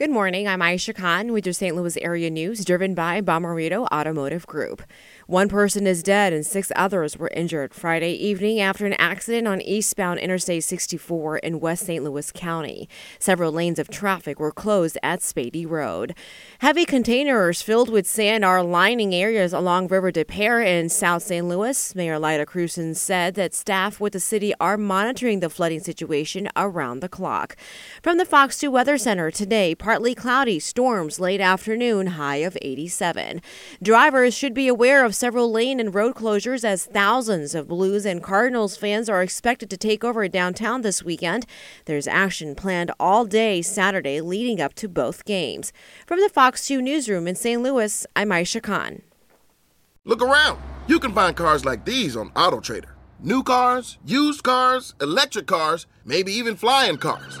Good morning. I'm Aisha Khan with your St. Louis area news driven by Bomarito Automotive Group. One person is dead and six others were injured Friday evening after an accident on eastbound Interstate 64 in West St. Louis County. Several lanes of traffic were closed at Spoede Road. Heavy containers filled with sand are lining areas along River Des Peres in South St. Louis. Mayor Lyda Krewson said that staff with the city are monitoring the flooding situation around the clock. From the Fox 2 Weather Center today, partly cloudy, storms late afternoon, high of 87. Drivers should be aware of several lane and road closures as thousands of Blues and Cardinals fans are expected to take over downtown this weekend. There's action planned all day Saturday leading up to both games. From the Fox 2 newsroom in St. Louis, I'm Aisha Khan. Look around. You can find cars like these on AutoTrader. New cars, used cars, electric cars, maybe even flying cars.